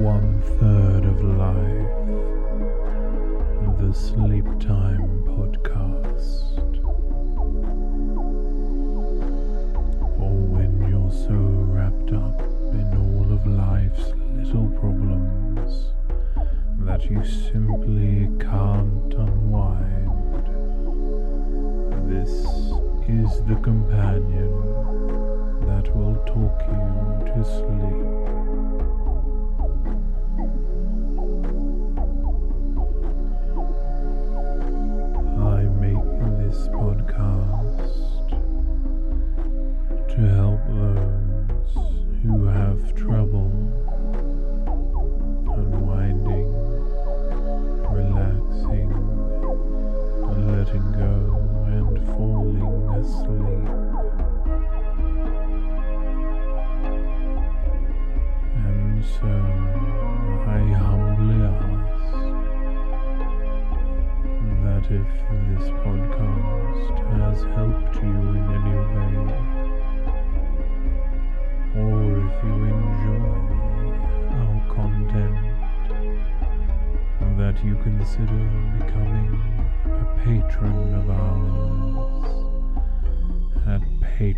One third of life, the Sleep Time Podcast. For when you're so wrapped up in all of life's little problems that you simply can't unwind, this is the companion that will talk you to sleep.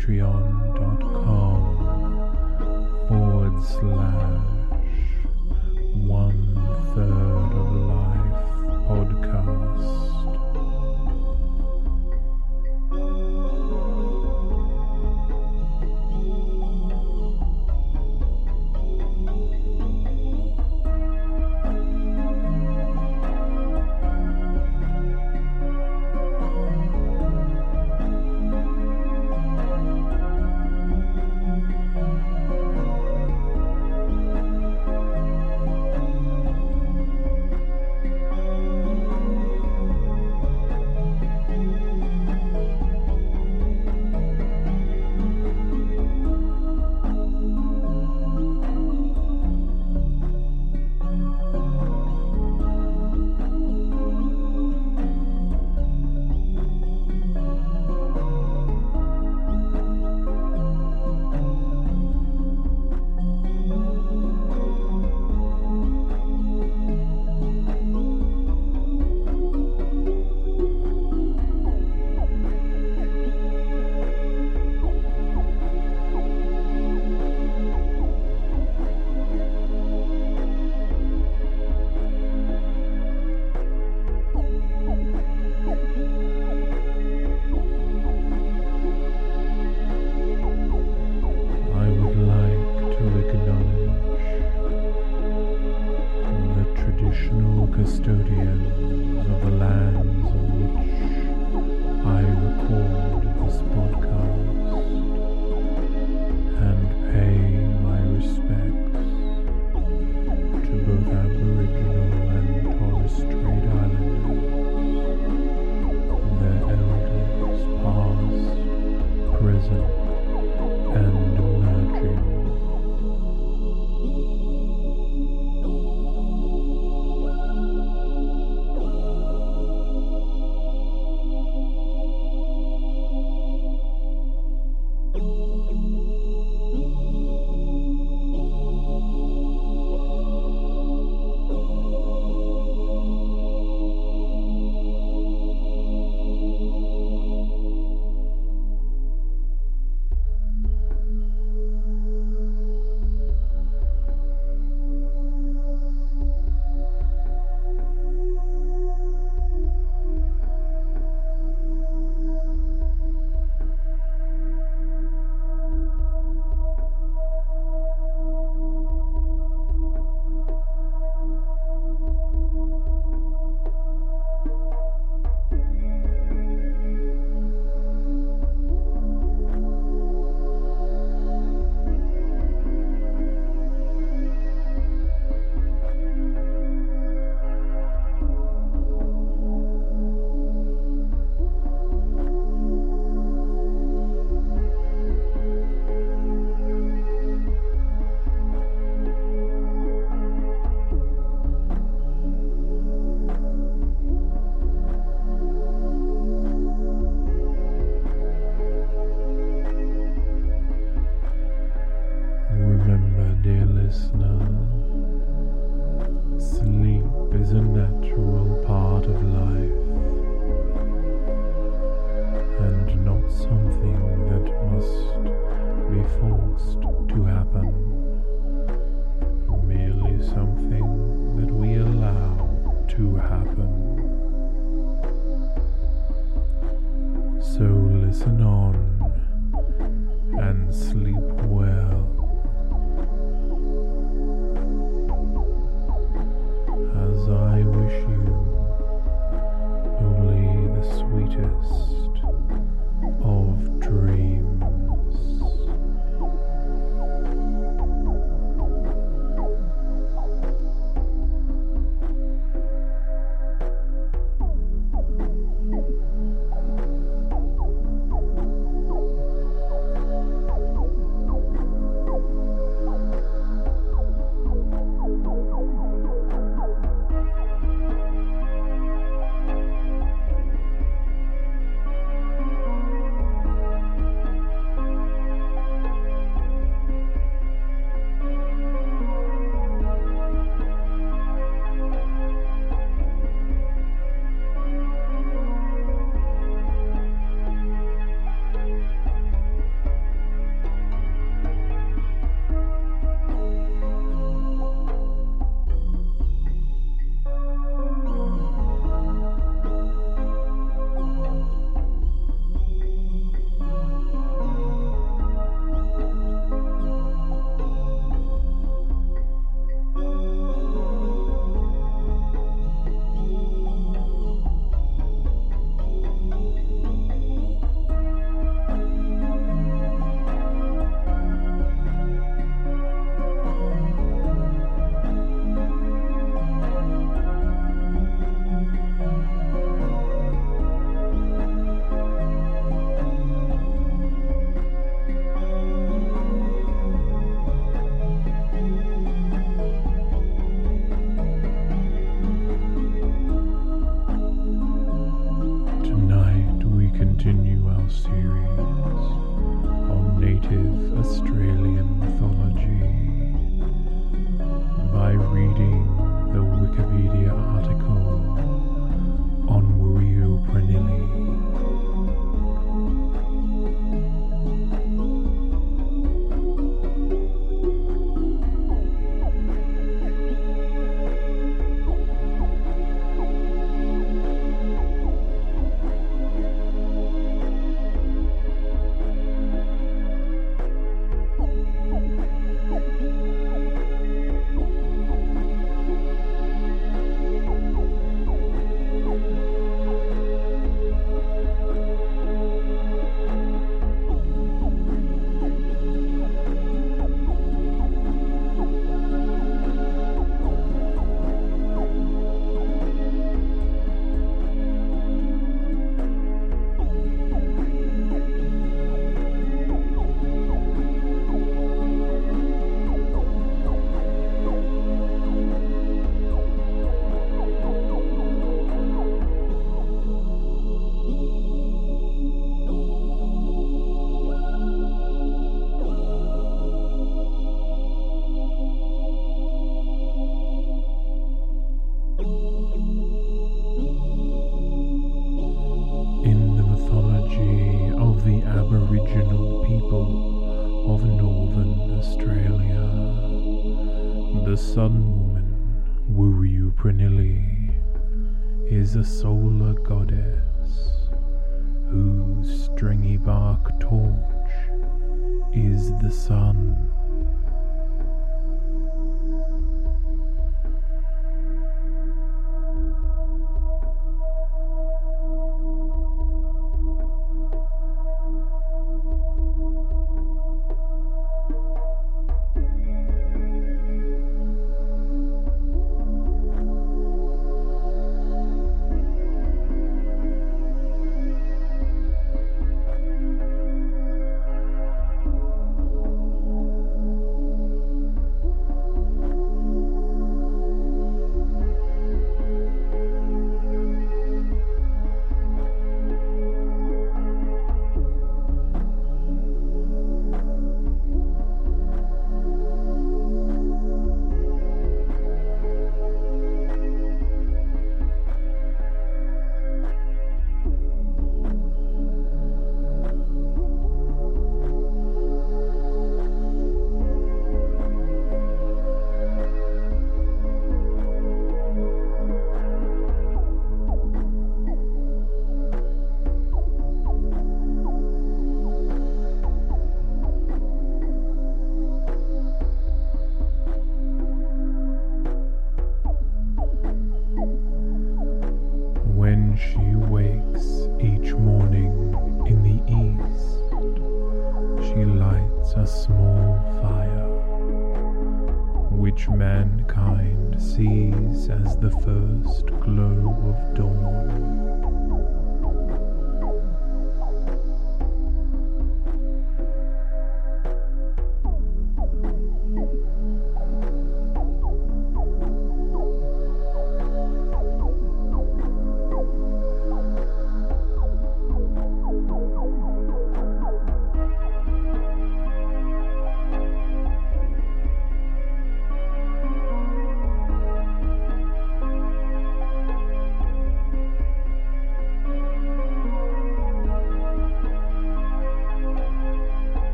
patreon.com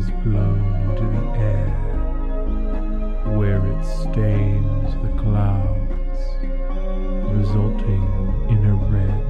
is blown into the air, where it stains the clouds, resulting in a red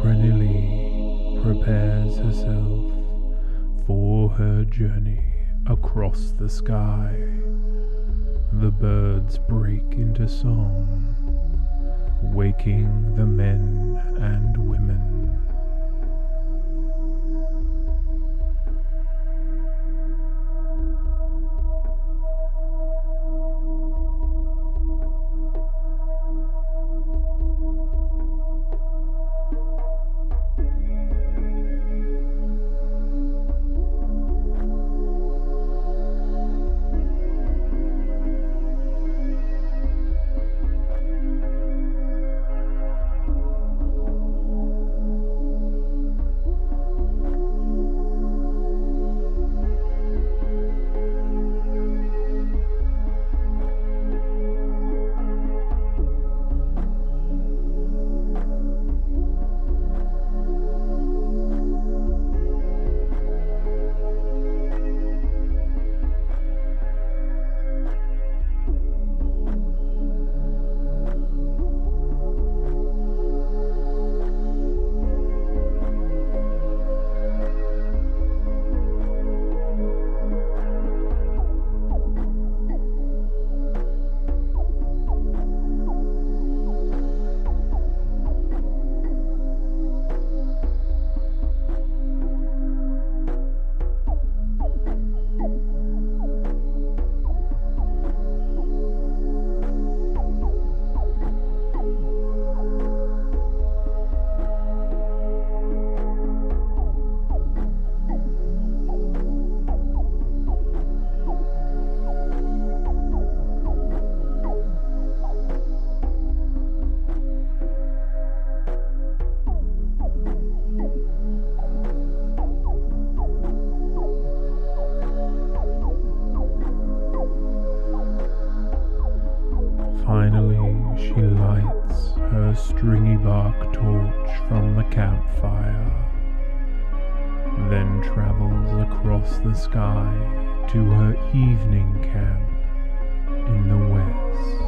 Prenily prepares herself for her journey across the sky. The birds break into song, waking the men and women. Bark torch from the campfire, then travels across the sky to her evening camp in the west.